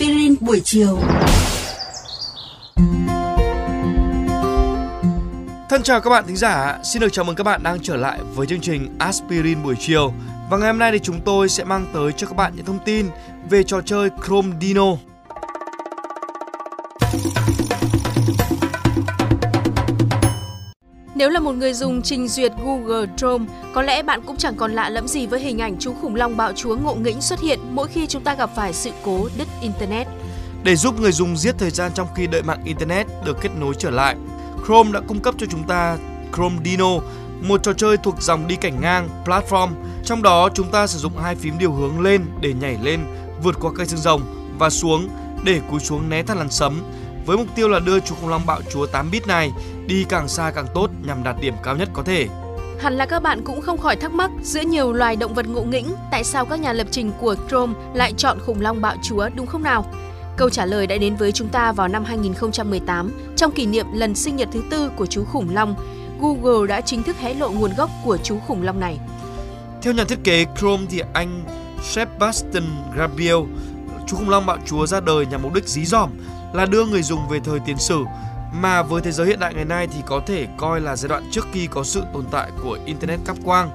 Aspirin buổi chiều. Thân chào các bạn thính giả, xin được chào mừng các bạn đang trở lại với chương trình Aspirin buổi chiều. Và ngày hôm nay thì chúng tôi sẽ mang tới cho các bạn những thông tin về trò chơi Chrome Dino. Nếu là một người dùng trình duyệt Google Chrome, có lẽ bạn cũng chẳng còn lạ lẫm gì với hình ảnh chú khủng long bạo chúa ngộ nghĩnh xuất hiện mỗi khi chúng ta gặp phải sự cố đứt Internet. Để giúp người dùng giết thời gian trong khi đợi mạng Internet được kết nối trở lại, Chrome đã cung cấp cho chúng ta Chrome Dino, một trò chơi thuộc dòng đi cảnh ngang platform. Trong đó chúng ta sử dụng hai phím điều hướng lên để nhảy lên, vượt qua cây xương rồng và xuống để cúi xuống né thắt làn sấm với mục tiêu là đưa chú khủng long bạo chúa 8 bit này đi càng xa càng tốt nhằm đạt điểm cao nhất có thể. Hẳn là các bạn cũng không khỏi thắc mắc giữa nhiều loài động vật ngộ nghĩnh, tại sao các nhà lập trình của Chrome lại chọn khủng long bạo chúa đúng không nào? Câu trả lời đã đến với chúng ta vào năm 2018, trong kỷ niệm lần sinh nhật thứ tư của chú khủng long. Google đã chính thức hé lộ nguồn gốc của chú khủng long này. Theo nhà thiết kế Chrome thì anh Sebastian Gabriel, chú khủng long bạo chúa ra đời nhằm mục đích dí dỏm là đưa người dùng về thời tiền sử mà với thế giới hiện đại ngày nay thì có thể coi là giai đoạn trước khi có sự tồn tại của internet cáp quang.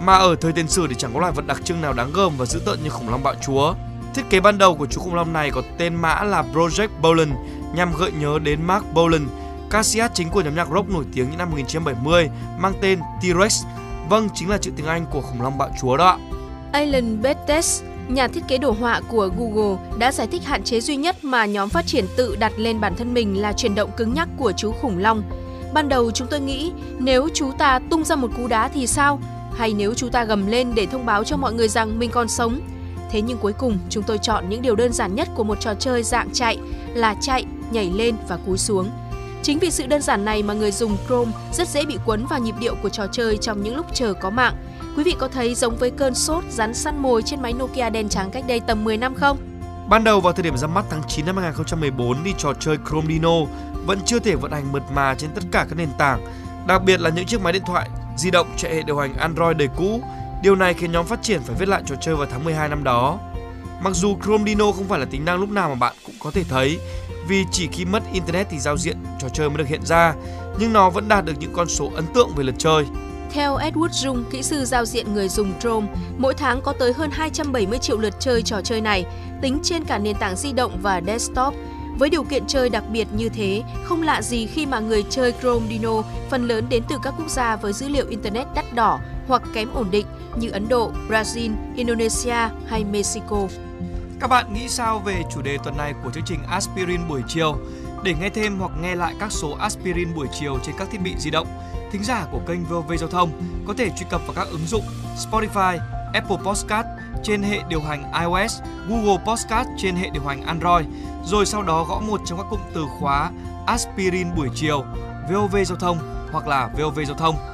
Mà ở thời tiền sử thì chẳng có loài vật đặc trưng nào đáng gờm và dữ tợn như khủng long bạo chúa. Thiết kế ban đầu của chú khủng long này có tên mã là Project Bolan nhằm gợi nhớ đến Mark Bolan, ca sĩ hát chính của nhóm nhạc rock nổi tiếng những năm 1970 mang tên T-Rex. Vâng, chính là chữ tiếng Anh của khủng long bạo chúa đó ạ. Alan Bates nhà thiết kế đồ họa của Google đã giải thích hạn chế duy nhất mà nhóm phát triển tự đặt lên bản thân mình là chuyển động cứng nhắc của chú khủng long. Ban đầu chúng tôi nghĩ nếu chú ta tung ra một cú đá thì sao? Hay nếu chú ta gầm lên để thông báo cho mọi người rằng mình còn sống? Thế nhưng cuối cùng chúng tôi chọn những điều đơn giản nhất của một trò chơi dạng chạy là chạy, nhảy lên và cúi xuống. Chính vì sự đơn giản này mà người dùng Chrome rất dễ bị cuốn vào nhịp điệu của trò chơi trong những lúc chờ có mạng. Quý vị có thấy giống với cơn sốt rắn săn mồi trên máy Nokia đen trắng cách đây tầm 10 năm không? Ban đầu vào thời điểm ra mắt tháng 9 năm 2014 thì trò chơi Chrome Dino vẫn chưa thể vận hành mượt mà trên tất cả các nền tảng, đặc biệt là những chiếc máy điện thoại di động chạy hệ điều hành Android đời cũ. Điều này khiến nhóm phát triển phải viết lại trò chơi vào tháng 12 năm đó. Mặc dù Chrome Dino không phải là tính năng lúc nào mà bạn cũng có thể thấy, vì chỉ khi mất internet thì giao diện trò chơi mới được hiện ra, nhưng nó vẫn đạt được những con số ấn tượng về lượt chơi. Theo Edward Jung, kỹ sư giao diện người dùng Chrome, mỗi tháng có tới hơn 270 triệu lượt chơi trò chơi này, tính trên cả nền tảng di động và desktop. Với điều kiện chơi đặc biệt như thế, không lạ gì khi mà người chơi Chrome Dino phần lớn đến từ các quốc gia với dữ liệu Internet đắt đỏ hoặc kém ổn định như Ấn Độ, Brazil, Indonesia hay Mexico. Các bạn nghĩ sao về chủ đề tuần này của chương trình Aspirin buổi chiều? Để nghe thêm hoặc nghe lại các số Aspirin buổi chiều trên các thiết bị di động, thính giả của kênh VOV Giao thông có thể truy cập vào các ứng dụng Spotify, Apple Podcast trên hệ điều hành iOS, Google Podcast trên hệ điều hành Android, rồi sau đó gõ một trong các cụm từ khóa Aspirin buổi chiều, VOV Giao thông hoặc là VOV Giao thông.